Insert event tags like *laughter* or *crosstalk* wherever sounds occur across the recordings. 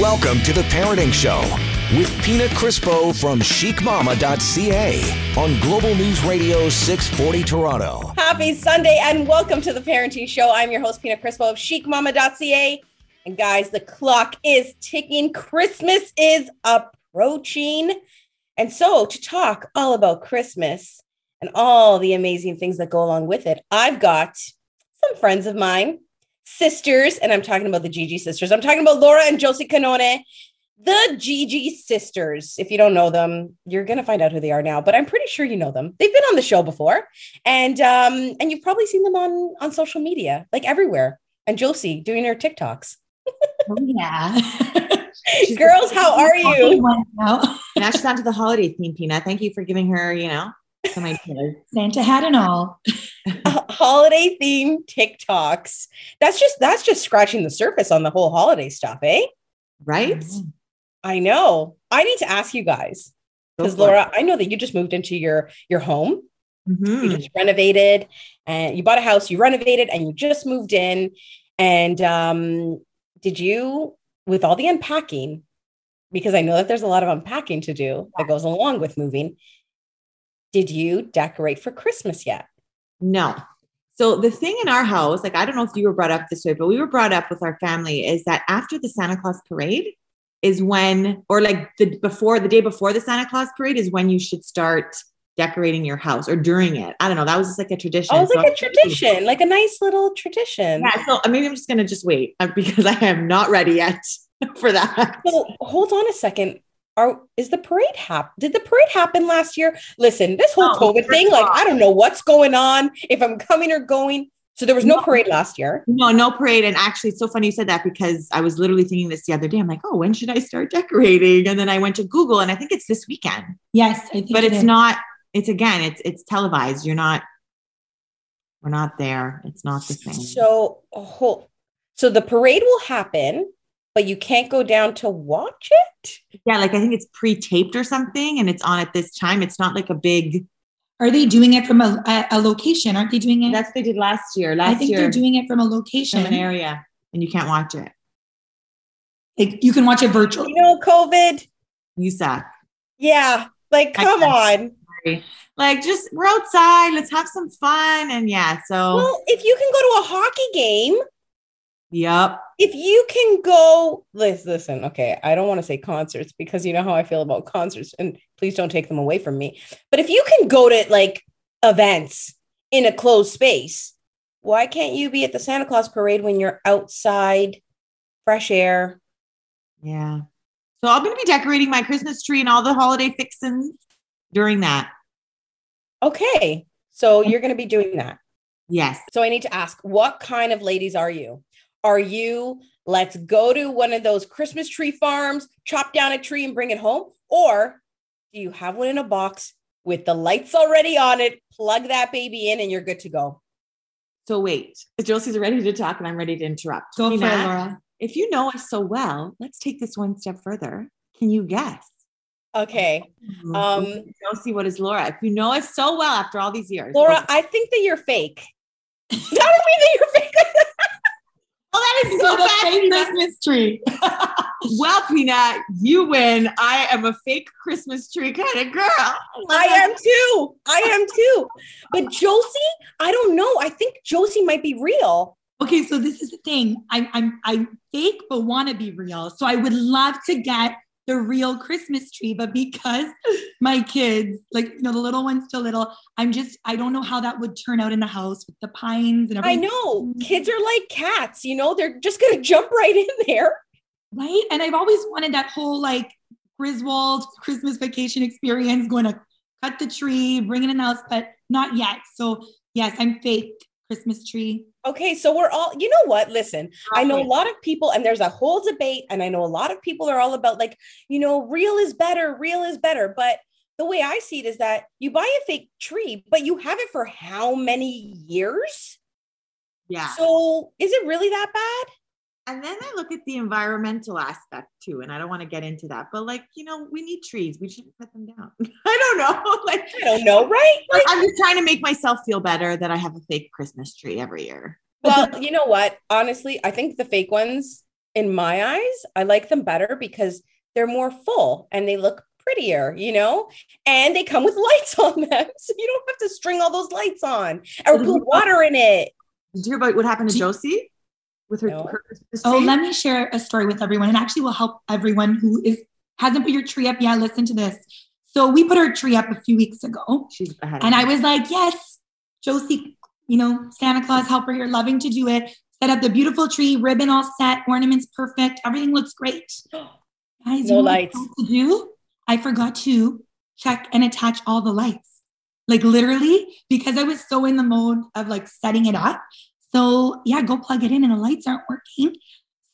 Welcome to the Parenting Show with Pina Crispo from chicmama.ca on Global News Radio 640 Toronto. Happy Sunday and welcome to the Parenting Show. I'm your host, Pina Crispo of chicmama.ca. And guys, the clock is ticking. Christmas is approaching. And so, to talk all about Christmas and all the amazing things that go along with it, I've got some friends of mine sisters, and I'm talking about the Gigi sisters. I'm talking about Laura and Josie Cannone, the Gigi sisters. If you don't know them, you're gonna find out who they are now. But I'm pretty sure you know them. They've been on the show before, and um, and you've probably seen them on on social media, like everywhere. And Josie doing her TikToks. Oh, yeah. *laughs* Girls, how are you? Now. now she's on to the holiday theme, Pina. Thank you for giving her, you know, some ideas. Santa hat and all. *laughs* holiday themed TikToks. That's just that's just scratching the surface on the whole holiday stuff, eh? Right? I know. I need to ask you guys because Laura, I know that you just moved into your your home. Mhm. You just renovated and you bought a house, you renovated and you just moved in. And um, did you, with all the unpacking, because I know that there's a lot of unpacking to do that goes along with moving, did you decorate for Christmas yet? No. So the thing in our house, like I don't know if you were brought up this way, but we were brought up with our family is that after the Santa Claus parade is when, or like the before the day before the Santa Claus parade is when you should start decorating your house or during it. I don't know. That was just like a tradition. Oh, it's So like a thinking- tradition, like a nice little tradition. Yeah. So maybe I'm just gonna just wait uh, *laughs* because I am not ready yet *laughs* for that. So hold on a second. Are is the parade hap? Did the parade happen last year? Listen, this whole No, COVID for thing, like. I don't know what's going on, if I'm coming or going. So there was no No. parade last year. No, no parade. And actually, it's so funny you said that because I was literally thinking this the other day. I'm like, oh, when should I start decorating? And then I went to Google, and I think it's this weekend. Yes, I think But it it's is. not. It's again, it's it's televised. You're not. We're not there. It's not the same. So a whole so the parade will happen, but you can't go down to watch it. yeah, like I think it's pre-taped or something, and it's on at this time. It's not like a big. Are they doing it from a, a, a location? Aren't they doing it? That's what they did last year. I Last think year, they're doing it from a location. from an area, and you can't watch it. Like you can watch it virtually. You know, COVID. You suck. Yeah, like I- come on. Like, just we're outside. Let's have some fun, and yeah. So, Well, if you can go to a hockey game, yep. if you can go listen, listen okay i don't want to say concerts because you know how i feel about concerts and please don't take them away from me but if you can go to like events in a closed space why can't you be at the santa claus parade when you're outside fresh air Yeah. So I'm going to be decorating my Christmas tree and all the holiday fixings during that. okay so you're going to be doing that Yes. so i need to ask what kind of ladies are you are you let's go to one of those christmas tree farms chop down a tree and bring it home or do you have one in a box with the lights already on it plug that baby in and you're good to go So wait, Josie's ready to talk and I'm ready to interrupt. Go for it, Laura. If you know us so well, let's take this one step further. Can you guess? okay Um, Josie, what is Laura? If you know us so well after all these years, laura what- i think that you're fake *laughs* not mean that you're fake *laughs* oh, that is So so the bad. fake Christmas tree. *laughs* Well, Pina, you win. I am a fake Christmas tree kind of girl. I am too. I am too. But Josie, I don't know. I think Josie might be real. Okay, so this is the thing. I'm I'm I'm fake but want to be real. So I would love to get the real Christmas tree, but because my kids, like you know, the little one's still little, I'm just I don't know how that would turn out in the house with the pines and everything. I know kids are like cats, you know, they're just going *laughs* to jump right in there. Right. And I've always wanted that whole like Griswold Christmas vacation experience, going to cut the tree, bring it in the house, but not yet. So yes, I'm fake Christmas tree. Okay, so we're all, you know what? Listen, I know a lot of people, and there's a whole debate, and I know a lot of people are all about like, you know, real is better, real is better. But the way I see it is that you buy a fake tree, but you have it for how many years? Yeah. So is it really that bad? And then I look at the environmental aspect too, and I don't want to get into that, but like, you know, we need trees. We shouldn't cut them down. *laughs* I don't know. *laughs* Like, I don't know, right? Like, I'm just trying to make myself feel better that I have a fake Christmas tree every year. *laughs* well, you know what? Honestly, I think the fake ones in my eyes, I like them better because they're more full and they look prettier, you know, and they come with lights on them. So you don't have to string all those lights on or put water in it. Did you hear about what happened to Josie with her? No. her Christmas Oh, let me share a story with everyone. It actually will help everyone who is hasn't put your tree up yet. Listen to this. So we put our tree up a few weeks ago, She's ahead. and I was like, "Yes, Josie, you know, Santa Claus helper here, loving to do it. Set up the beautiful tree, ribbon all set, ornaments perfect, everything looks great." *gasps* Guys, No you know what I lights. to do? I forgot to check and attach all the lights, like literally, because I was so in the mode of like setting it up. So yeah, go plug it in, and the lights aren't working.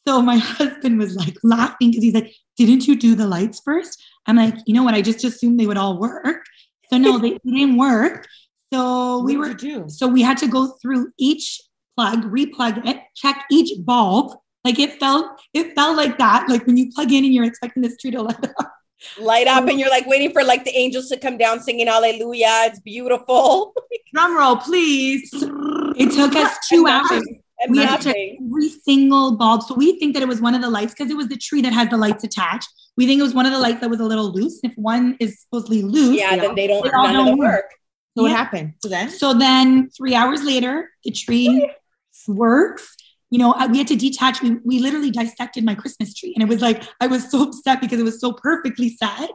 So *laughs* my husband was like laughing because he's like, "Didn't you do the lights first? I'm like, "You know what? I just assumed they would all work." So no, they, didn't work. So we were so we had to go through each plug, replug it, check each bulb. Like it felt, it felt like that. Like when you plug in and you're expecting this tree to light *laughs* up. Light up and mm. you're like waiting for like the angels to come down singing hallelujah. It's beautiful. *laughs* Drum roll, please. It took us two hours. We had to check every single bulb. So we think that it was one of the lights because it was the tree that has the lights attached. We think it was one of the lights that was a little loose. If one is supposedly loose, Yeah, then they don't They all none don't work. work. So what happened? So then? So then three hours later, the tree *laughs* works. You know, we had to detach. We, we literally dissected my Christmas tree. And it was like, I was *laughs* so upset because it was so perfectly set.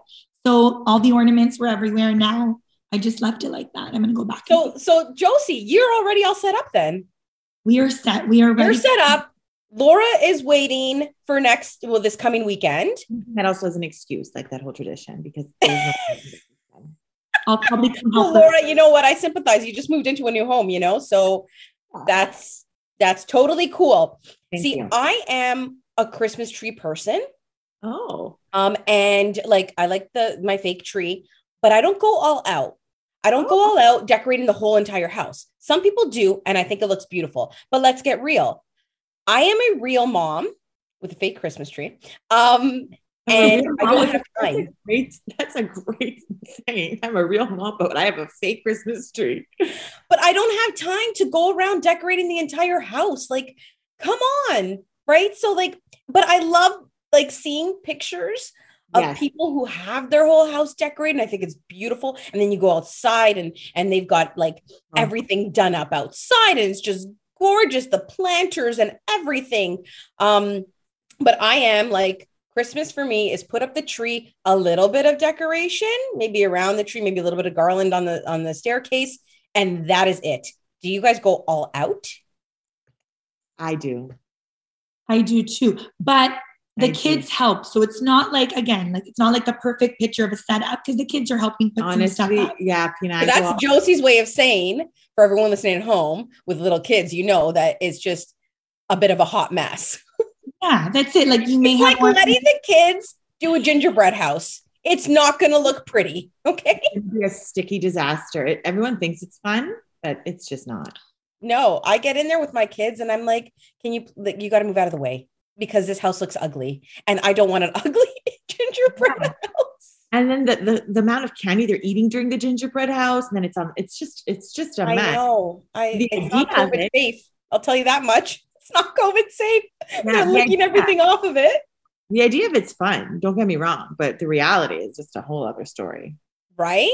So all the ornaments were everywhere. Now I just left it like that. I'm going to go back. So and- so Josie, you're already all set up then. we are set. We are ready. You're set up. Laura is waiting for next well this coming weekend. That also is an excuse, like that whole tradition, because *laughs* I'll probably come Well, Laura, you know what? I sympathize. You just moved into a new home, you know, so that's that's totally cool. Thank See, you. I am a Christmas tree person. oh, Um, and like I like the my fake tree, but I don't go all out. I don't go all out decorating the whole entire house. Some people do, and I think it looks beautiful. But let's get real. I am a real mom with a fake Christmas tree. Um, *laughs* and I don't have That's a great. That's a great saying. I'm a real mom, but I have a fake Christmas tree. But I don't have time to go around decorating the entire house. Like, come on, right? So, like, but I love like seeing pictures of Yes. people who have their whole house decorated. And I think it's beautiful. And then you go outside and and they've got like Oh. everything done up outside, and it's just gorgeous. The planters and everything. Um, but I am like Christmas for me is put up the tree, a little bit of decoration, maybe around the tree, maybe a little bit of garland on the on the staircase, and that is it. Do you guys go all out? I do. I do too. But the I do. kids help. So it's not like, again, like it's not like the perfect picture of a setup because the kids are helping put some stuff up. yeah, Pina. So that's all- Josie's way of saying for everyone listening at home with little kids, you know that it's just a bit of a hot mess. Yeah, that's it. Like you may It's have like one. letting the kids do a gingerbread house. It's not going to look pretty. *laughs* Okay. it'd be a sticky disaster. It, everyone thinks it's fun, but it's just not. No, I get in there with my kids and I'm like, can you, you got to move out of the way because this house looks ugly and I don't want an *laughs* ugly gingerbread Yeah. house. And then the, the the amount of candy they're eating during the gingerbread house, and then it's um, it's just it's just a I mess. I know. I, The it's not COVID it- safe. I'll tell you that much. It's not COVID safe. Yeah, They're licking idea- everything off of it. The idea of it's fun. Don't get me wrong, but the reality is just a whole other story. right?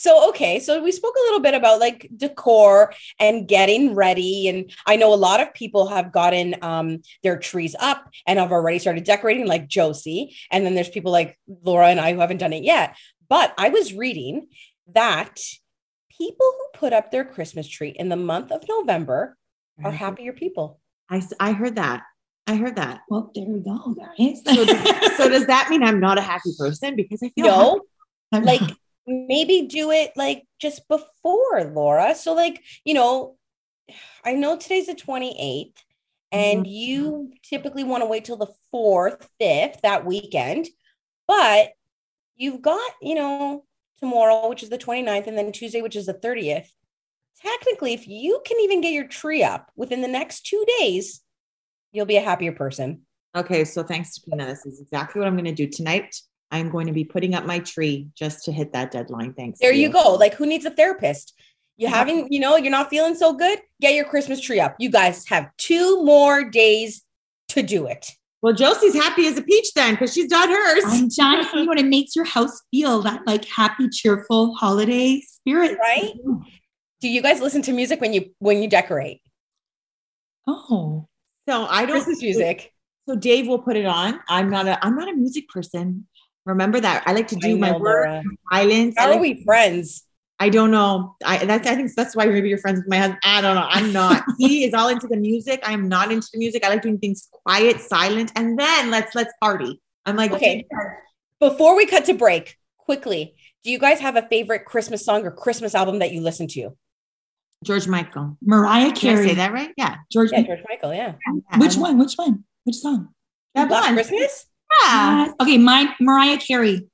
So, okay, so we spoke a little bit about like decor and getting ready. And I know a lot of people have gotten um, their trees up and have already started decorating, like Josie. And then there's people like Laura and I who haven't done it yet. But I was reading that people who put up their Christmas tree in the month of November are happier people. I I heard that. I heard that. well, there we go, guys. So does, so does that mean I'm not a happy *laughs* person because I feel No, I'm like not- maybe do it like just before Laura. So like, you know, I know today's the 28th and Mhm. you typically want to wait till the 4th, 5th that weekend, but you've got, you know, tomorrow which is the 29th and then Tuesday which is the 30th. Technically, if you can even get your tree up within the next 2 days, you'll be a happier person. Okay, so thanks to Pina, this is exactly what I'm going to do tonight. I'm going to be putting up my tree just to hit that deadline. Thanks. There to you go. Like, who needs a therapist? You Yeah. having, you know, you're not feeling so good. Get your Christmas tree up. You guys have two more days to do it. Well, Josie's happy as a peach then because she's done hers. I'm John. You know, and it makes your house feel that like happy, cheerful holiday spirit. Right? Do you guys listen to music when you when you decorate? Oh, So I don't Christmas music. So Dave will put it on. I'm not a I'm not a music person. Remember that. I like to do I my work Laura. silence. I, How are like- we friends? I don't know. I that's I think that's why maybe you're friends with my husband. I don't know. I'm not. *laughs* he is all into the music. I'm not into the music. I like doing things quiet, silent, and then let's let's party. I'm like, Okay. Before we cut to break, quickly, do you guys have a favorite Christmas song or Christmas album that you listen to? George Michael. Mariah Can I Carey. say that right? Yeah. George. Yeah, George Michael. Yeah. Which one? Which one? Which song? That Last one. Christmas. Yeah. Yes. Okay, My, Mariah Carey.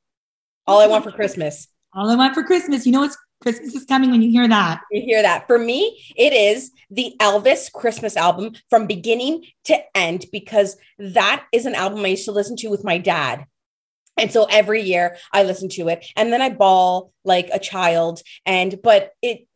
All I want for Christmas. All I want for Christmas. You know it's Christmas is coming when you hear that. You hear that? For me, it is the Elvis Christmas album from beginning to end because that is an album I used to listen to with my dad. And so every year I listen to it and then I bawl like a child and but it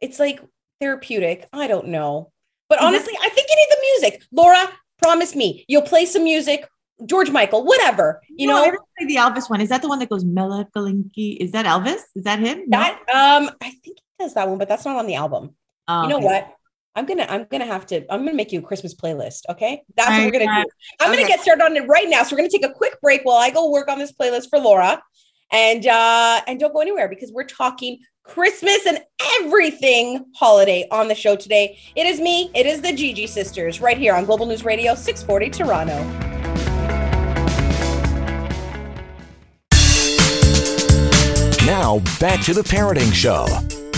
it's like therapeutic. I don't know. But honestly, I think you need the music. Laura, promise me you'll play some music, George Michael, whatever. You No, know, I played the Elvis one. Is that the one that goes Melakalinki? Is that Elvis? Is that him? No? that um I think he does that one, but that's not on the album. Oh, you know okay. what? I'm gonna I'm gonna have to I'm gonna make you a Christmas playlist. Okay, that's what we're gonna do. I'm gonna get started on it right now. So we're gonna take a quick break while I go work on this playlist for Laura, and uh and don't go anywhere because we're talking Christmas and everything holiday on the show today. It is me. It is the Gigi sisters right here on Global News Radio 640 Toronto. Now, back to the Parenting Show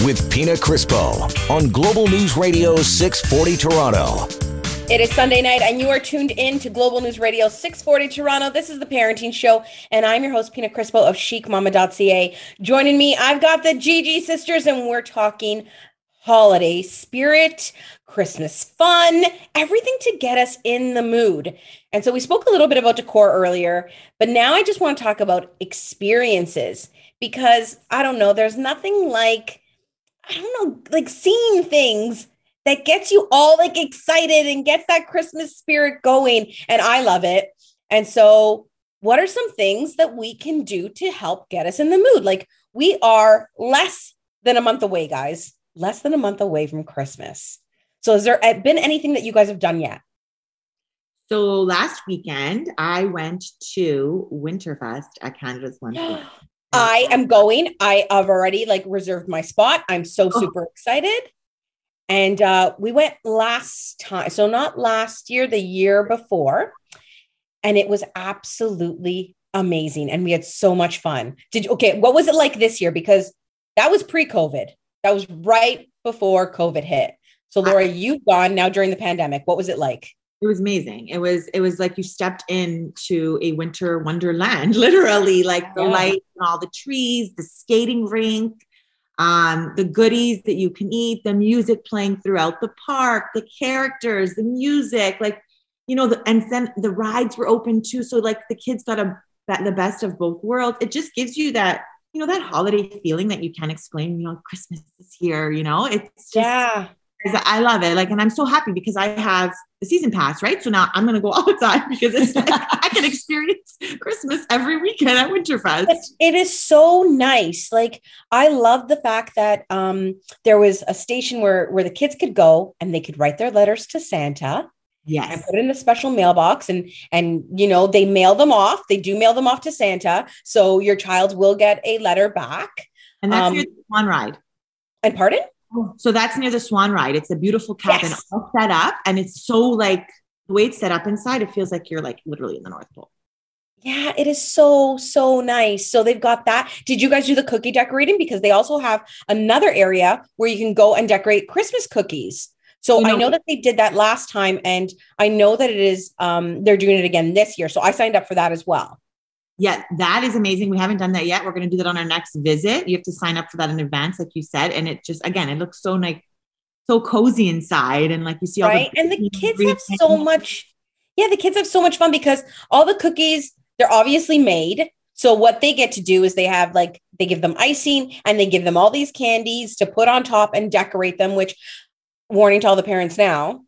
with Pina Crispo on Global News Radio 640 Toronto. It is Sunday night, and you are tuned in to Global News Radio 640 Toronto. This is the Parenting Show, and I'm your host, Pina Crispo of chicmama.ca. Joining me, I've got the Gigi sisters, and we're talking holiday spirit, Christmas fun, everything to get us in the mood. And so we spoke a little bit about decor earlier, but now I just want to talk about experiences because I don't know, there's nothing like, I don't know, like seeing things that gets you all like excited and gets that Christmas spirit going. And I love it. And so, what are some things that we can do to help get us in the mood? Like, we are less than a month away, guys, less than a month away from Christmas. So, has there eh, been anything that you guys have done yet? So last weekend, I went to Winterfest at Canada's Wonderland. *gasps* I am going. I have already like reserved my spot. I'm so Oh. super excited. And uh, we went last time, so not last year, the year before, and it was absolutely amazing. And we had so much fun. Did okay? What was it like this year? Because that was pre-COVID. That was right before COVID hit. So Laura, you've gone now during the pandemic. What was it like? It was amazing. It was it was like you stepped into a winter wonderland, *laughs* literally, like the Yeah. lights and all the trees, the skating rink, um, the goodies that you can eat, the music playing throughout the park, the characters, the music, like you know, the, and then the rides were open too. So like the kids got a the best of both worlds. It just gives you that you know that holiday feeling that you can't explain. You know, Christmas is here. You know, it's just Yeah. I love it. Like, and I'm so happy because I have the season pass, right? So now I'm going to go *laughs* all the time because it's like I can experience Christmas every weekend at Winterfest. But it is so nice. Like I love the fact that um there was a station where where the kids could go and they could write their letters to Santa Yes. and put it in a special mailbox and and you know they mail them off. They do mail them off to Santa, so your child will get a letter back. And that's Um, the Swan Ride. And pardon? So that's near the Swan Ride. It's a beautiful cabin Yes. all set up. And it's so like the way it's set up inside, it feels like you're like literally in the North Pole. Yeah, it is so so nice. So they've got that. Did you guys do the cookie decorating because they also have another area where you can go and decorate Christmas cookies. So I know- know that they did that last time and I know that it is um they're doing it again this year. So I signed up for that as well. Yeah, that is amazing. We haven't done that yet. We're going to do that on our next visit. You have to sign up for that in advance, like you said. And it just, again, it looks so like so cozy inside. And like you see all right? the And the kids have so much Yeah, the kids have so much fun because all the cookies they're obviously made. So what they get to do is they have like they give them icing and they give them all these candies to put on top and decorate them which warning to all the parents now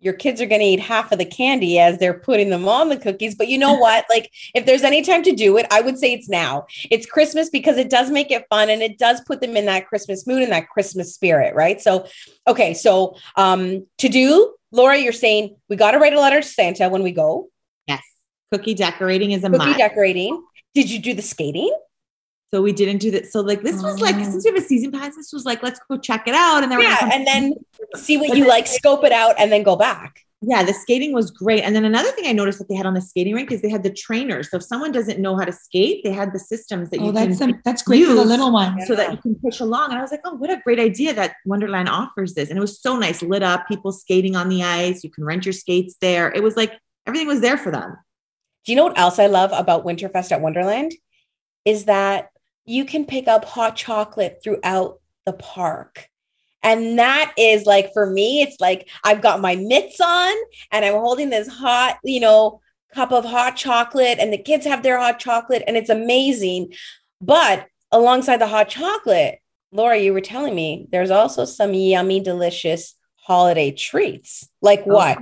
your kids are going to eat half of the candy as they're putting them on the cookies. But you know *laughs* what? Like, if there's any time to do it, I would say it's now. It's Christmas because it does make it fun and it does put them in that Christmas mood and that Christmas spirit, right? So, okay. So, um, to do, Laura, you're saying we got to write a letter to Santa when we go. Yes. Cookie decorating is a Cookie must. decorating. Did you do the skating? So we didn't do that. So like this was like Oh. since we have a season pass, this was like let's go check it out. And then Yeah, and then see what you like, scope it out, and then go back. yeah, the skating was great. And then another thing I noticed that they had on the skating rink is they had the trainers. So if someone doesn't know how to skate, they had the systems that Oh, you that's can a, that's great for the little ones. so that you can push along. And I was like, oh, what a great idea that Wonderland offers this. And it was so nice, lit up, people skating on the ice. You can rent your skates there. It was like everything was there for them. Do you know what else I love about Winterfest at Wonderland? Is that you can pick up hot chocolate throughout the park. And that is like for me, it's like I've got my mitts on and I'm holding this hot, you know, cup of hot chocolate, and the kids have their hot chocolate, and it's amazing. But alongside the hot chocolate, Laura, you were telling me there's also some yummy, delicious holiday treats. Like oh, what?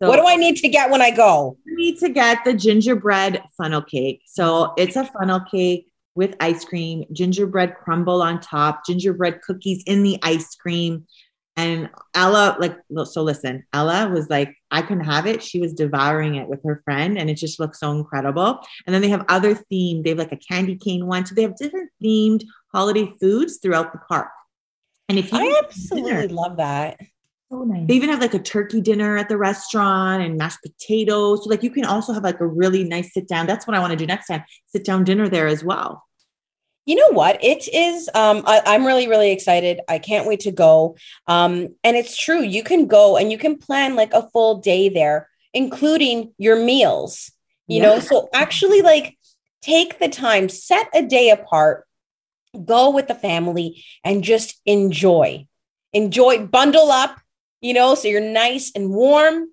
So what do I need to get when I go? You need to get the gingerbread funnel cake. So it's a funnel cake with ice cream, gingerbread crumble on top, gingerbread cookies in the ice cream. And Ella, like, so listen, Ella was like, I couldn't have it. She was devouring it with her friend, and it just looks so incredible. And then they have other themed, they have like a candy cane one. So they have different themed holiday foods throughout the park. And if you I dinner, absolutely love that. So nice. they even have like a turkey dinner at the restaurant and mashed potatoes. So like you can also have like a really nice sit down. That's what I want to do next time. Sit down dinner there as well. You know what? It is. Um, I, I'm really, really excited. I can't wait to go. Um, and it's true. You can go and you can plan like a full day there, including your meals. You know, so actually, like, take the time, set a day apart, go with the family, and just enjoy. Enjoy. Bundle up. You know, so you're nice and warm.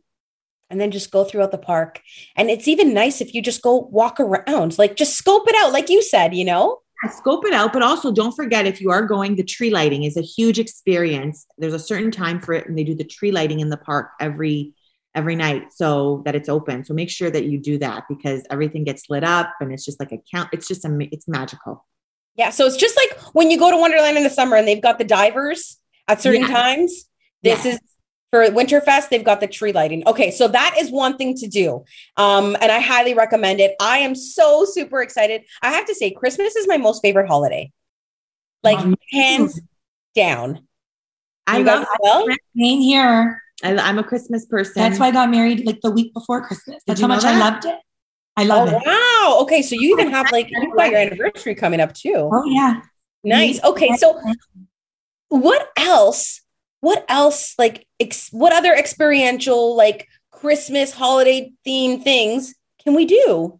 And then just go throughout the park. And it's even nice if you just go walk around, like just scope it out, like you said, you know? Scope it out, but also don't forget if you are going, the tree lighting is a huge experience. There's a certain time for it, and they do the tree lighting in the park every every night so that it's open. So make sure that you do that because everything gets lit up and it's just like a count. It's just a, it's magical. Yeah. So it's just like when you go to Wonderland in the summer and they've got the divers at certain Yeah. times. This Yeah. is for Winterfest, they've got the tree lighting. Okay. So that is one thing to do. Um, and I highly recommend it. I am so super excited. I have to say, Christmas is my most favorite holiday. Like Um, hands down. I You love. guys as well? Same here. I, I'm a Christmas person. That's why I got married like the week before Christmas. That's how know much I loved it. I love Oh, it. wow. Okay. So you even have like, you've got your anniversary coming up too. Oh yeah. Nice. Okay. So what else what else like ex- what other experiential like christmas holiday theme things can we do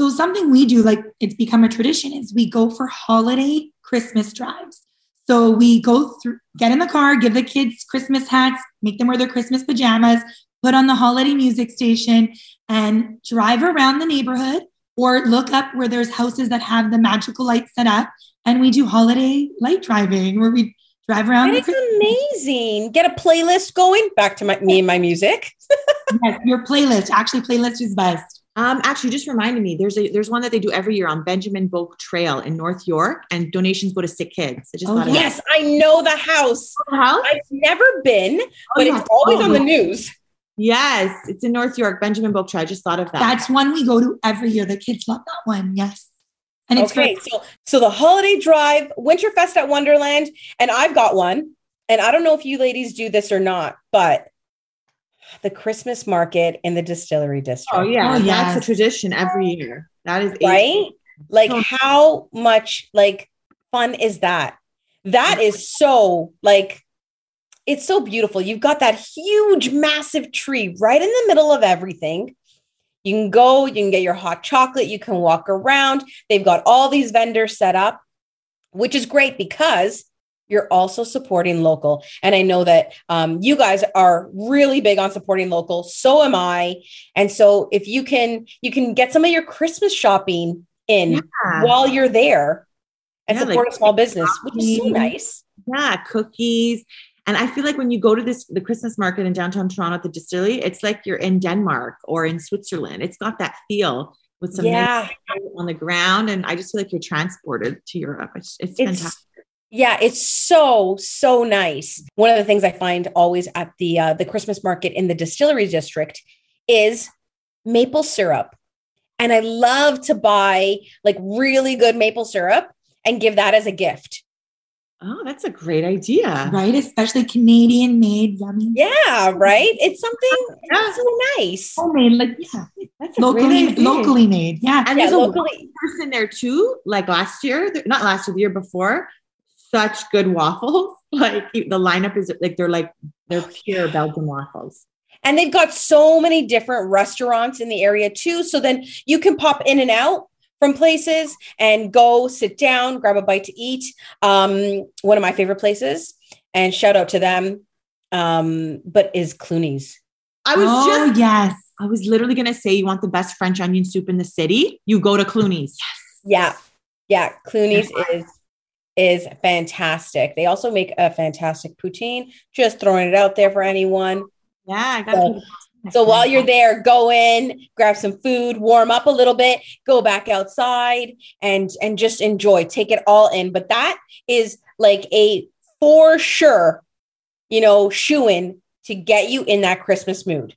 So something we do, like it's become a tradition, is we go for holiday Christmas drives. So we go through, get in the car, give the kids Christmas hats, make them wear their Christmas pajamas, put on the holiday music station, and drive around the neighborhood or look up where there's houses that have the magical lights set up. And we do holiday light driving where we drive around. that the amazing get a playlist going back to my me and my music *laughs* Yes, your playlist. Actually, playlist is best. Um, actually, just reminded me. There's a there's one that they do every year on Benjamin Boake Trail in North York, and donations go to sick kids. I just Oh, yes i know the house that. How? i've never been but yeah. it's always Oh, on the news Yes, it's in North York, Benjamin Boake Trail. I just thought of that. That's one we go to every year. The kids love that one. Yes. And it's okay great. so so the holiday drive winterfest at wonderland and i've got one and i don't know if you ladies do this or not but the christmas market in the distillery district oh yeah, Oh, that's a tradition every year. That is right? Like Oh. how much like fun is that? That is so like it's so beautiful. You've got that huge massive tree right in the middle of everything. You can go, you can get your hot chocolate, you can walk around. They've got all these vendors set up, which is great because you're also supporting local. And I know that um, you guys are really big on supporting local. So am I. And so if you can, you can get some of your Christmas shopping in Yeah. while you're there and Yeah, support like a small business, which is so nice. Yeah, cookies. And I feel like when you go to this the Christmas market in downtown Toronto at the distillery, it's like you're in Denmark or in Switzerland. It's got that feel with some Yeah. on the ground, and I just feel like you're transported to Europe. It's, it's, It's fantastic. yeah, it's so so nice. One of the things I find always at the uh, the Christmas market in the distillery district is maple syrup, and I love to buy like really good maple syrup and give that as a gift. Oh, that's a great idea. Right? Especially Canadian made, yummy. Yeah, right. It's something Yeah. it's so nice. Homemade, like yeah, That's a great locally idea. locally made. Yeah. And Yeah, there's a locally. person there too, like last year, not last year, the year before. Such good waffles. *laughs* Like the lineup is like they're like they're oh, pure Belgian waffles. And they've got so many different restaurants in the area too. So then you can pop in and out from places and go sit down, grab a bite to eat. Um, one of my favorite places, and shout out to them, um, but is Cluny's. I was oh just yes. I was literally gonna say you want the best French onion soup in the city, you go to Cluny's. Yes. Yeah. Yeah. Cluny's is is fantastic. They also make a fantastic poutine. Just throwing it out there for anyone. Yeah, I got So- So while you're there, go in, grab some food, warm up a little bit, go back outside and and just enjoy. Take it all in. But that is like a for sure, you know, shoe in to get you in that Christmas mood.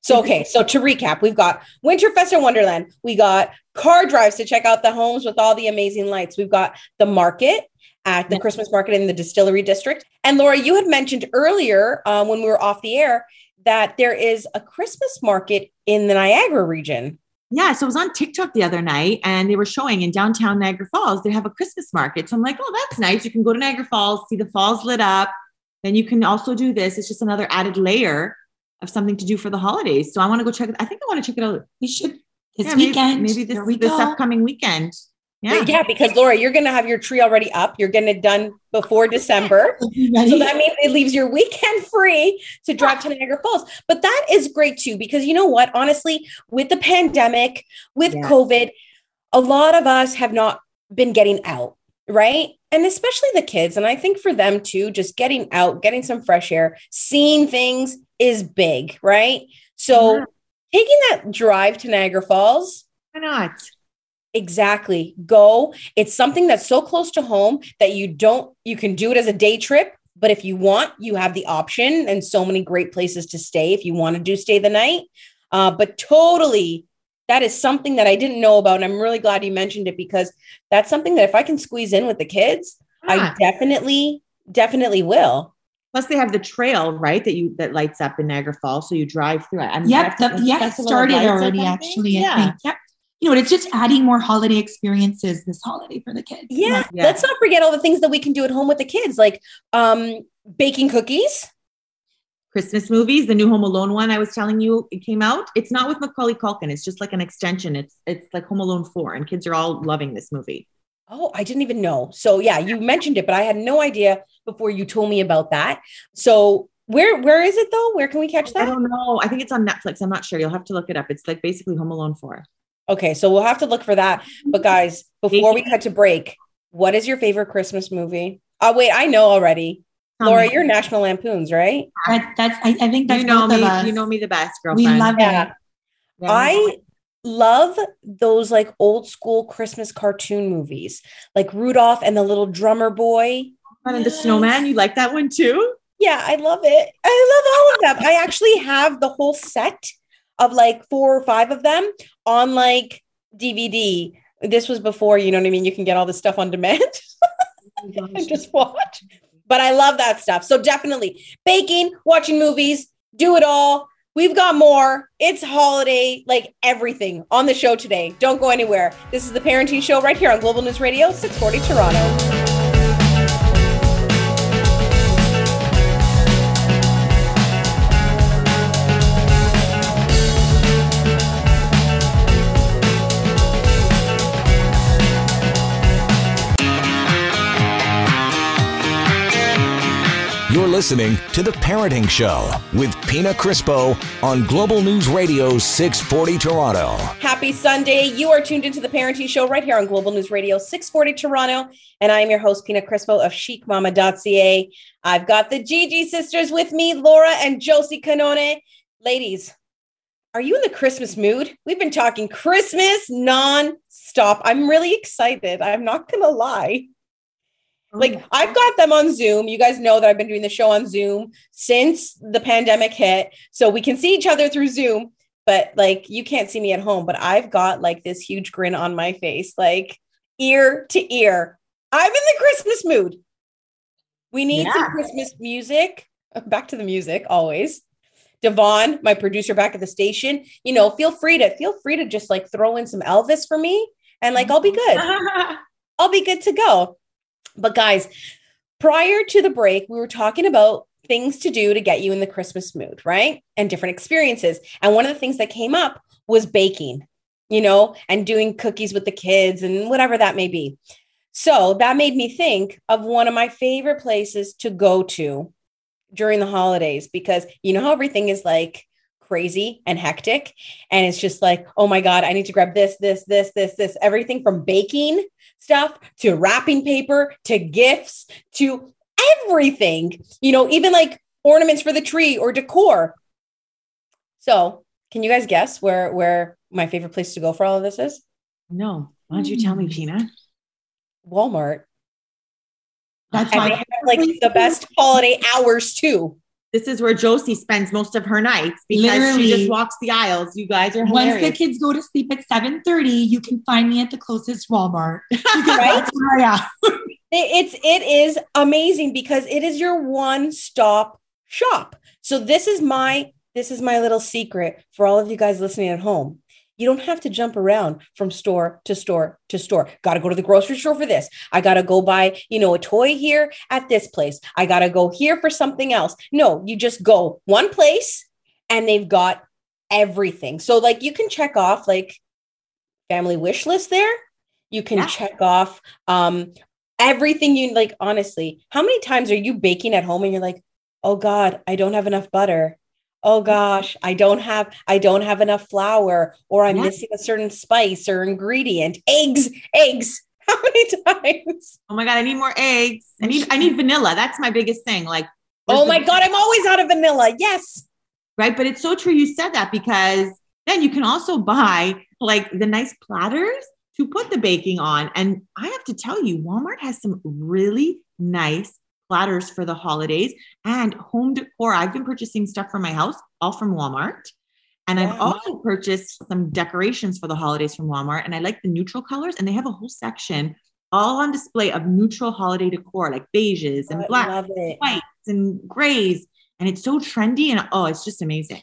So okay, so to recap, we've got Winterfest in Wonderland. We got car drives to check out the homes with all the amazing lights. We've got the market at the Christmas market in the distillery district. And Laura, you had mentioned earlier um, when we were off the air that there is a Christmas market in the Niagara region. Yeah, so I was on TikTok the other night and they were showing in downtown Niagara Falls, they have a Christmas market. So I'm like, oh, that's nice. You can go to Niagara Falls, see the falls lit up. Then you can also do this. It's just another added layer of something to do for the holidays. So I want to go check it. I think I want to check it out. We should this Yeah, weekend. Maybe, this, Here we this go. upcoming weekend. Yeah. Yeah. because Laura, you're going to have your tree already up. You're getting it done before December. *laughs* So that means it leaves your weekend free to drive to Niagara Falls. But that is great too, because you know what? Honestly, with the pandemic, with Yeah. COVID, a lot of us have not been getting out, right? And especially the kids. And I think for them too, just getting out, getting some fresh air, seeing things is big, right? So Yeah. taking that drive to Niagara Falls, Why not? Exactly. Go. It's something that's so close to home that you don't, you can do it as a day trip. But if you want, you have the option and so many great places to stay if you want to do stay the night. Uh, but totally, that is something that I didn't know about. And I'm really glad you mentioned it because that's something that if I can squeeze in with the kids, Yeah. I definitely, definitely will. Plus, they have the trail, right? That you that lights up in Niagara Falls, so you drive through it. And Yep, that's- the, yeah, it Festival of started already something? actually. I Yeah. think. Yep. You know, it's just adding more holiday experiences this holiday for the kids. Yeah. Yeah. Let's not forget all the things that we can do at home with the kids, like um, baking cookies. Christmas movies. The new Home Alone one I was telling you it came out. It's not with Macaulay Culkin. It's just like an extension. It's it's like Home Alone four, and kids are all loving this movie. Oh, I didn't even know. So yeah, you mentioned it, but I had no idea before you told me about that. So where where is it though? Where can we catch that? I don't know. I think it's on Netflix. I'm not sure. You'll have to look it up. It's like basically Home Alone four. Okay, so we'll have to look for that. But guys, before we cut to break, what is your favorite Christmas movie? Oh wait, I know already. Laura, me. you're National Lampoons, right? That, that's I, I think that's you know me. You know me the best, We love Yeah. it. Yeah. I love those like old school Christmas cartoon movies, like Rudolph and the Little Drummer Boy. and the Snowman. You like that one too? Yeah, I love it. I love all of them. I actually have the whole set of like four or five of them on like DVD. This was before, you know what I mean? You can get all this stuff on demand *laughs* oh and just watch. But I love that stuff. So definitely baking, watching movies, do it all. We've got more. It's holiday, like everything on the show today. Don't go anywhere. This is the Parenting Show right here on Global News Radio, 640 Toronto. Listening to The Parenting Show with Pina Crispo on Global News Radio 640 Toronto. Happy Sunday. You are tuned into The Parenting Show right here on Global News Radio 640 Toronto. And I am your host, Pina Crispo of chicmama.ca. I've got the Gigi sisters with me, Laura and Josie Cannone. Ladies, are you in the Christmas mood? We've been talking Christmas non-stop. I'm really excited. I'm not going to lie. Like oh I've got them on Zoom. You guys know that I've been doing the show on Zoom since the pandemic hit. So we can see each other through Zoom, but like you can't see me at home, but I've got like this huge grin on my face, like ear to ear. I'm in the Christmas mood. We need Yeah. some Christmas music. *laughs* Back to the music always. Devon, my producer back at the station, you know, feel free to feel free to just like throw in some Elvis for me and like I'll be good. *laughs* I'll be good to go. But guys, prior to the break, we were talking about things to do to get you in the Christmas mood, right? And different experiences. And one of the things that came up was baking, you know, and doing cookies with the kids and whatever that may be. So that made me think of one of my favorite places to go to during the holidays because you know how everything is like crazy and hectic. And it's just like, oh my God, I need to grab this, this, this, this, this, everything from baking stuff to wrapping paper to gifts to everything, you know, even like ornaments for the tree or decor. So, can you guys guess where where my favorite place to go for all of this is? no. Why don't you tell me, hmm. Pina? Walmart. That's And why they have like the best holiday hours too. This is where Josie spends most of her nights because she just walks the aisles. You guys are hilarious. once the kids go to sleep at 7:30, you can find me at the closest Walmart. *laughs* Right? that's where I am. It- It's it is amazing because it is your one stop shop. So this is my this is my little secret for all of you guys listening at home. You don't have to jump around from store to store to store. Got to go to the grocery store for this. I got to go buy, you know, a toy here at this place. I got to go here for something else. No, you just go one place and they've got everything. So like you can check off like family wish list there. You can Yeah. check off um everything you like honestly how many times are you baking at home and you're like oh god i don't have enough butter oh gosh i don't have i don't have enough flour or i'm Yeah. missing a certain spice or ingredient eggs eggs *laughs* how many times oh my god, I need more eggs. I need I need *laughs* vanilla. That's my biggest thing. Like oh my the- god i'm always out of vanilla yes right? But it's so true you said that because then you can also buy like the nice platters to put the baking on. And I have to tell you, Walmart has some really nice platters for the holidays and home decor. I've been purchasing stuff for my house, all from Walmart. And I've also purchased some decorations for the holidays from Walmart. And I like the neutral colors. And they have a whole section all on display of neutral holiday decor, like beiges and I blacks, it whites, and grays. And it's so trendy. And oh, it's just amazing.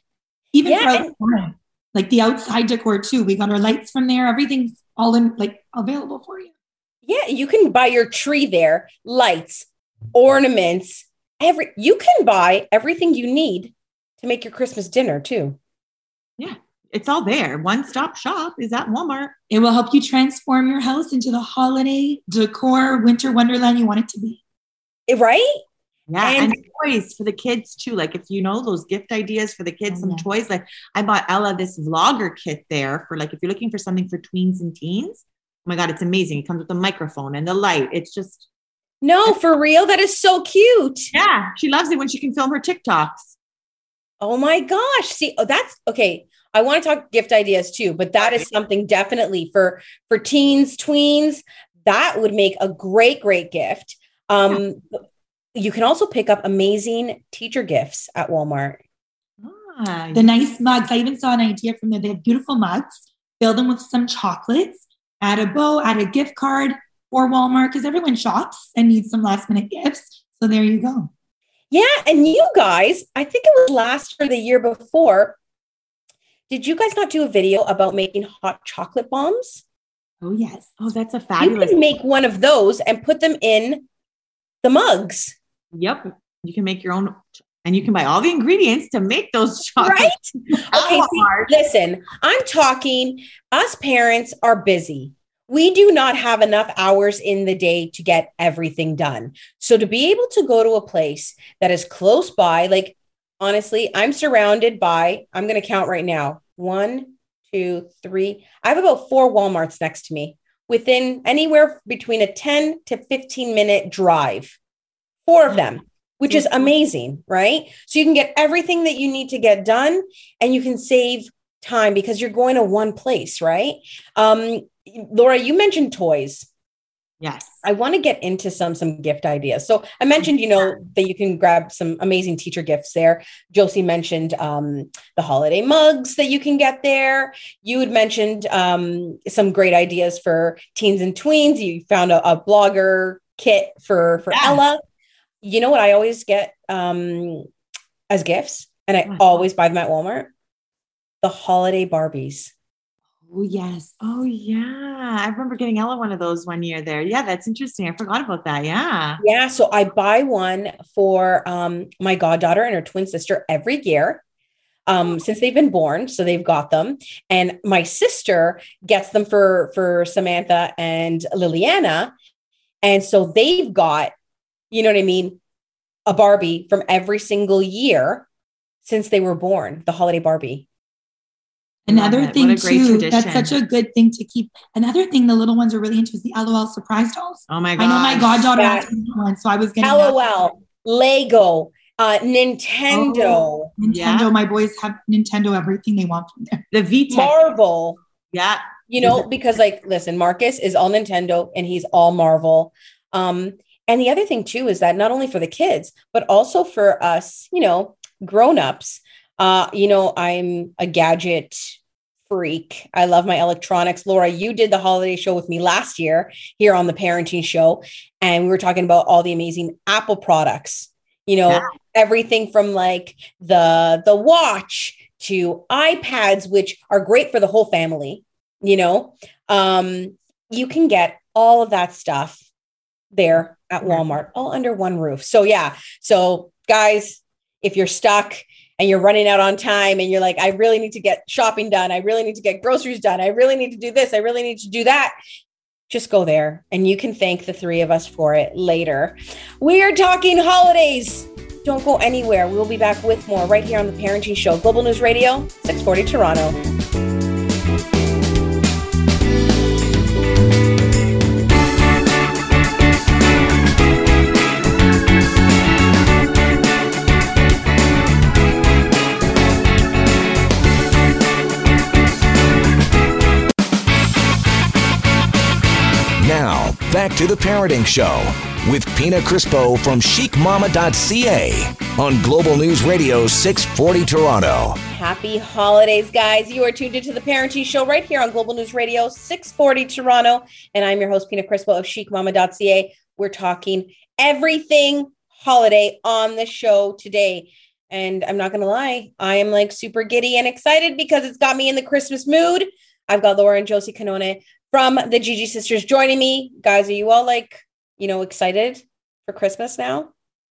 Even Yeah, for and- like the outside decor too. We got our lights from there. Everything's all in like available for you. yeah you can buy your tree there lights ornaments every you can buy everything you need to make your christmas dinner too Yeah, It's all there. One stop shop is at Walmart. It will help you transform your house into the holiday decor winter wonderland you want it to be. Eh, right Yeah. And- And, toys for the kids too. Like if you know those gift ideas for the kids, Oh, some yeah. toys. Like I bought Ella this vlogger kit there for like if you're looking for something for tweens and teens. Oh my God, it's amazing. It comes with a microphone and the light. It's just no for real that is so cute yeah, she loves it when she can film her TikToks. Oh my gosh. See, oh, that's okay. I want to talk gift ideas too, but that is something definitely for for teens, tweens. That would make a great, great gift. Um, you can also pick up amazing teacher gifts at Walmart. Ah, The nice mugs. I even saw an idea from there. They have beautiful mugs. Fill them with some chocolates. Add a bow. Add a gift card for Walmart because everyone shops and needs some last minute gifts. So there you go. Yeah, and you guys, I think it was last year, or the year before. Did you guys not do a video about making hot chocolate bombs? Oh yes. oh, that's a fabulous. You can make one of those and put them in the mugs, Yep. You can make your own and you can buy all the ingredients to make those *laughs* chocolates. right? *laughs* Okay, see, listen, I'm talking, us parents are busy. We do not have enough hours in the day to get everything done. So to be able to go to a place that is close by, like honestly, I'm surrounded by, I'm going to count right now one, two, three. I have about four Walmarts next to me within anywhere between a 10 to 15 minute drive. Four of them, which is mm-hmm. amazing, right? So you can get everything that you need to get done and you can save time because you're going to one place, right? Um, Laura, you mentioned toys. Yes. I want to get into some some gift ideas. So I mentioned, you know, that you can grab some amazing teacher gifts there. Josie mentioned um, the holiday mugs that you can get there. You had mentioned um, some great ideas for teens and tweens. You found a, a blogger kit for for yeah. Ella. You know what I always get um, as gifts, and I always buy them at Walmart. The holiday Barbies. Oh yes. Oh yeah. I remember getting Ella one of those one year there. Yeah, that's interesting. I forgot about that. Yeah. Yeah. So I buy one for um, my goddaughter and her twin sister every year. Um, since they've been born, so they've got them, and my sister gets them for for Samantha and Liliana, and so they've got, you know what I mean, a Barbie from every single year since they were born, the holiday Barbie. Another thing too, tradition. that's such a good thing to keep. Another thing the little ones are really into is the LOL surprise dolls. Oh my god! I know my goddaughter yes. one, so I was getting LOL, that. Lego, uh, Nintendo. Oh, Nintendo. Yeah. My boys have Nintendo. Everything they want from there. The V Marvel. Yeah. You know, because like, listen, Marcus is all Nintendo and he's all Marvel. Um, and the other thing too is that not only for the kids, but also for us, you know, grown-ups uh, you know, I'm a gadget freak. I love my electronics. Laura, you did the holiday show with me last year here on the parenting show, and we were talking about all the amazing Apple products. You know, yeah. everything from like the the watch to iPads, which are great for the whole family. You know, um, you can get all of that stuff there at Walmart, all under one roof. So yeah, so guys, if you're stuck and you're running out on time and you're like, I really need to get shopping done. I really need to get groceries done. I really need to do this. I really need to do that. Just go there and you can thank the three of us for it later. We are talking holidays. Don't go anywhere. We'll be back with more right here on the Parenting Show, Global News Radio, 640 Toronto. Back to the Parenting Show with Pina Crispo from chicmama.ca on Global News Radio 640 Toronto. Happy holidays, guys. You are tuned into the Parenting Show right here on Global News Radio 640 Toronto. And I'm your host, Pina Crispo of chicmama.ca. We're talking everything holiday on the show today. And I'm not going to lie, I am like super giddy and excited because it's got me in the Christmas mood. I've got Laura and Josie Cannone from the Gigi sisters joining me. Guys, are you all like, you know, excited for Christmas now?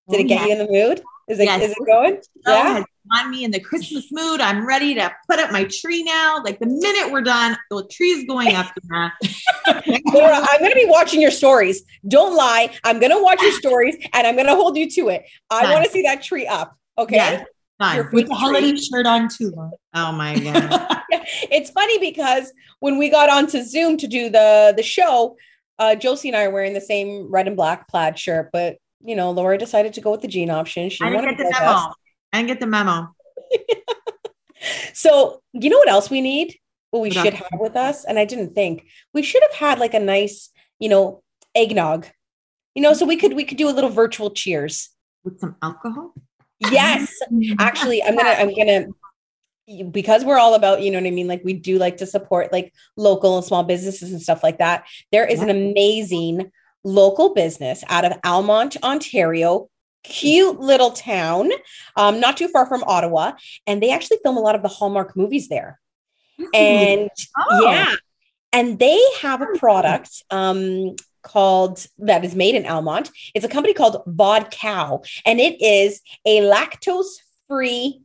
Did oh, it get yeah. you in the mood? Is it, yes. is it going? yeah. On me in the Christmas mood. I'm ready to put up my tree now. Like the minute we're done, the tree's going up. *laughs* Laura, I'm going to be watching your stories. Don't lie. I'm going to watch your *laughs* stories and I'm going to hold you to it. I want to see that tree up. Okay. Yes. Fine. With the holiday shirt on too. Oh my god! *laughs* it's funny because when we got onto Zoom to do the the show, uh, Josie and I are wearing the same red and black plaid shirt, but you know, Laura decided to go with the jean option. She I didn't get the memo. Us. I didn't get the memo. so you know what else we need? What we what should else? have with us, and I didn't think we should have had like a nice, you know, eggnog. You know, so we could we could do a little virtual cheers with some alcohol. Yes. Actually, I'm gonna I'm gonna because we're all about, you know what I mean? Like we do like to support like local and small businesses and stuff like that. There is an amazing local business out of Almonte, Ontario. Cute little town, um, not too far from Ottawa, and they actually film a lot of the Hallmark movies there. And oh. yeah, and they have a product um, called that is made in Almonte. It's a company called Vodkow, and it is a lactose free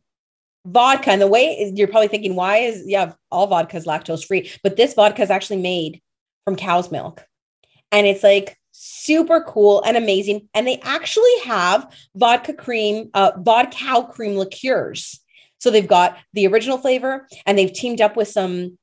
vodka. And the way you're probably thinking, why is yeah, all vodka is lactose free, but this vodka is actually made from cow's milk. And it's like super cool and amazing. And they actually have vodka cream, uh, vodka cream liqueurs. So they've got the original flavor and they've teamed up with some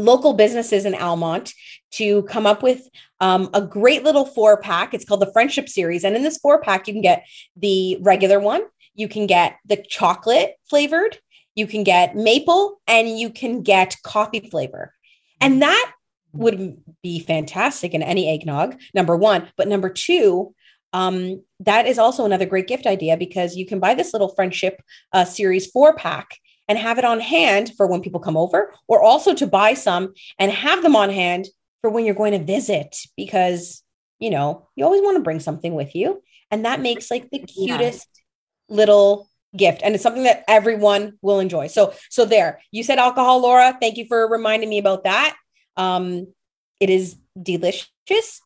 local businesses in Almonte to come up with um, a great little four pack. It's called the Friendship Series. And in this four pack, you can get the regular one, you can get the chocolate flavored, you can get maple, and you can get coffee flavor. And that would be fantastic in any eggnog, number one. But number two, um, that is also another great gift idea because you can buy this little friendship uh, series four pack and have it on hand for when people come over, or also to buy some and have them on hand for when you're going to visit because, you know, you always want to bring something with you. And that makes like the *laughs* cutest yeah. little gift and it's something that everyone will enjoy. So so there. You said alcohol, Laura. Thank you for reminding me about that. Um it is delicious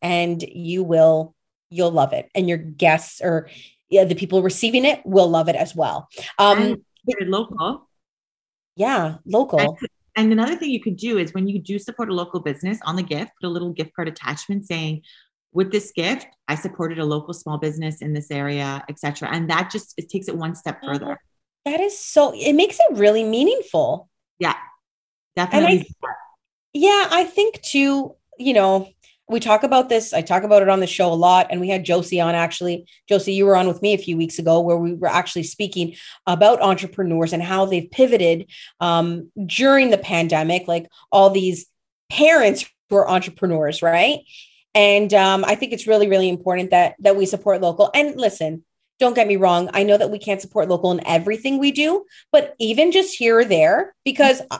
and you will you'll love it and your guests or yeah, the people receiving it will love it as well. Um local. Yeah, local. And, another thing you could do is when you do support a local business on the gift, put a little gift card attachment saying, with this gift, I supported a local small business in this area, etc. And that just it takes it one step oh, further. That is so it makes it really meaningful. Yeah. Definitely. I, yeah, I think too, you know, we talk about this. I talk about it on the show a lot. And we had Josie on actually. Josie, you were on with me a few weeks ago where we were actually speaking about entrepreneurs and how they've pivoted um, during the pandemic, like all these parents who are entrepreneurs, right? And um, I think it's really, really important that that we support local. And listen, don't get me wrong. I know that we can't support local in everything we do, but even just here or there, because uh,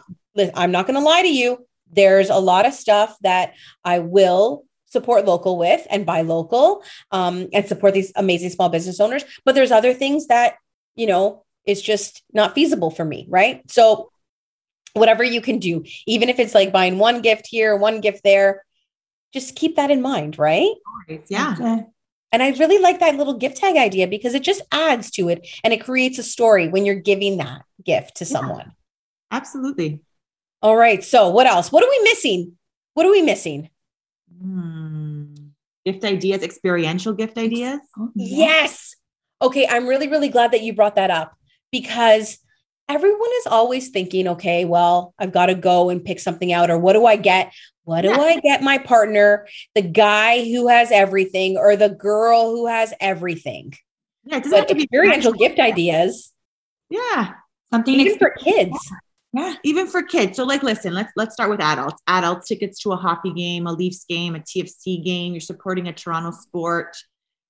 I'm not going to lie to you, there's a lot of stuff that I will support local with and buy local um, and support these amazing small business owners. But there's other things that, you know, it's just not feasible for me. Right. So, whatever you can do, even if it's like buying one gift here, one gift there, just keep that in mind. Right. Yeah. And I really like that little gift tag idea because it just adds to it and it creates a story when you're giving that gift to someone. Absolutely. All right. So what else? What are we missing? What are we missing? Hmm. Gift ideas, experiential gift ideas. Oh, yes. Okay. I'm really, really glad that you brought that up because everyone is always thinking, okay, well, I've got to go and pick something out, or what do I get? What do I get my partner, the guy who has everything, or the girl who has everything? Yeah, it doesn't but have to be experiential gift ideas. Yeah, something even for kids. Yeah, even for kids. So like listen, let's let's start with adults. Adults tickets to a hockey game, a Leafs game, a TFC game, you're supporting a Toronto sport,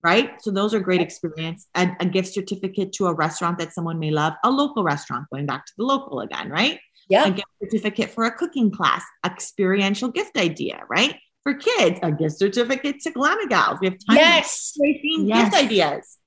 right? So those are great experience. A, a gift certificate to a restaurant that someone may love, a local restaurant, going back to the local again, right? Yeah. A gift certificate for a cooking class, experiential gift idea, right? For kids, a gift certificate to Glama Gals. We have tons yes. of yes. gift ideas.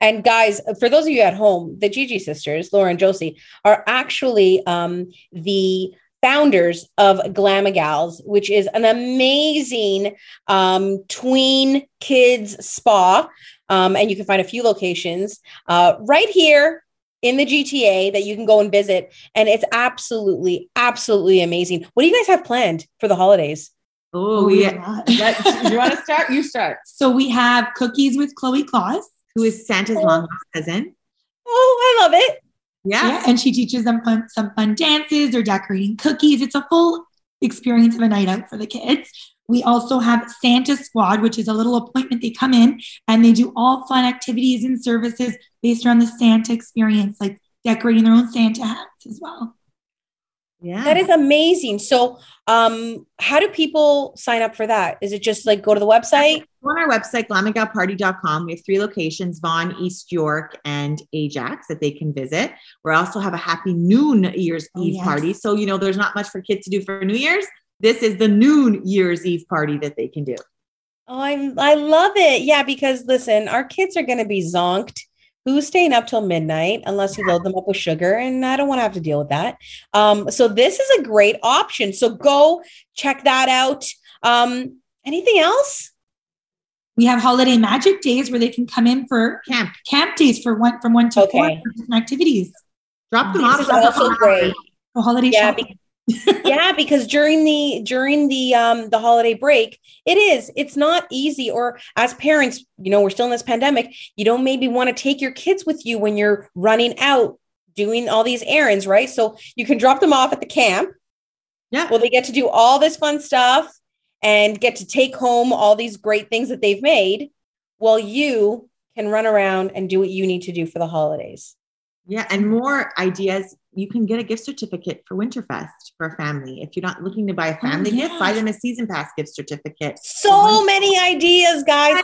And guys, for those of you at home, the Gigi sisters, Laura and Josie, are actually um, the founders of Glama Gals, which is an amazing um, tween kids spa. Um, and you can find a few locations uh, right here in the GTA that you can go and visit. And it's absolutely, absolutely amazing. What do you guys have planned for the holidays? Oh, yeah. *laughs* you want to start? You start. So we have cookies with Chloe Claus who is Santa's oh. long lost cousin. Oh, I love it. Yeah. yeah. And she teaches them fun, some fun dances or decorating cookies. It's a full experience of a night out for the kids. We also have Santa Squad, which is a little appointment. They come in and they do all fun activities and services based around the Santa experience, like decorating their own Santa hats as well. Yeah. That is amazing. So, um, how do people sign up for that? Is it just like go to the website? On our website, glamagalparty.com, we have three locations Vaughan, East York, and Ajax that they can visit. We also have a happy noon Year's oh, Eve yes. party. So, you know, there's not much for kids to do for New Year's. This is the noon Year's Eve party that they can do. Oh, I'm, I love it. Yeah, because listen, our kids are going to be zonked who's staying up till midnight unless you load them up with sugar and i don't want to have to deal with that. Um, so this is a great option so go check that out. Um, anything else? We have holiday magic days where they can come in for camp. camp days for one from one to okay. four different activities. Drop them this off. is also great. For holiday yeah, shopping. Yeah, because during the during the um the holiday break, it is it's not easy. Or as parents, you know, we're still in this pandemic. You don't maybe want to take your kids with you when you're running out doing all these errands, right? So you can drop them off at the camp. Yeah. Well, they get to do all this fun stuff and get to take home all these great things that they've made while you can run around and do what you need to do for the holidays. Yeah, and more ideas. You can get a gift certificate for Winterfest for a family. If you're not looking to buy a family Oh, gift, buy them a season pass gift certificate. So many ideas, guys.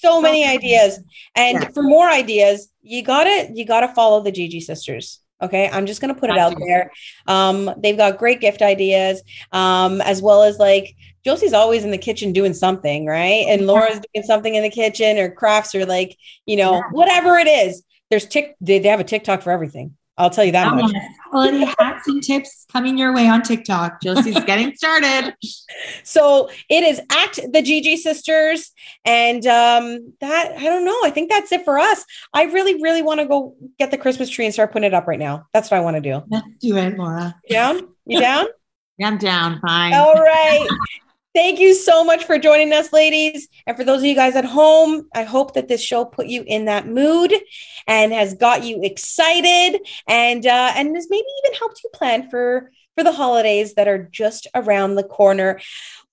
So many ideas. And for more ideas, you gotta you gotta follow the Gigi sisters. Okay, I'm just gonna put it out there. Um, they've got great gift ideas, um, as well as like Josie's always in the kitchen doing something, right? And Laura's doing something in the kitchen or crafts or like you know Yeah. whatever it is. There's tick. They, they have a TikTok for everything. I'll tell you that Oh, much. Holiday hacks and tips coming your way on TikTok. Josie's getting *laughs* started. So it is at the Gigi sisters. And um, that, I don't know. I think that's it for us. I really, really want to go get the Christmas tree and start putting it up right now. That's what I want to do. Let's do it, Laura. You down? You down? *laughs* Yeah, I'm down. Fine. All right. *laughs* Thank you so much for joining us, ladies. And for those of you guys at home, I hope that this show put you in that mood and has got you excited and uh, and has maybe even helped you plan for for the holidays that are just around the corner.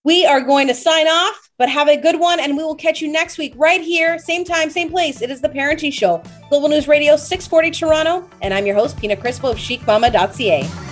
We are going to sign off, but have a good one, and we will catch you next week right here, same time, same place. It is the Parenting Show, Global News Radio 640 Toronto, and I'm your host, Pina Crispo of chicmama.ca.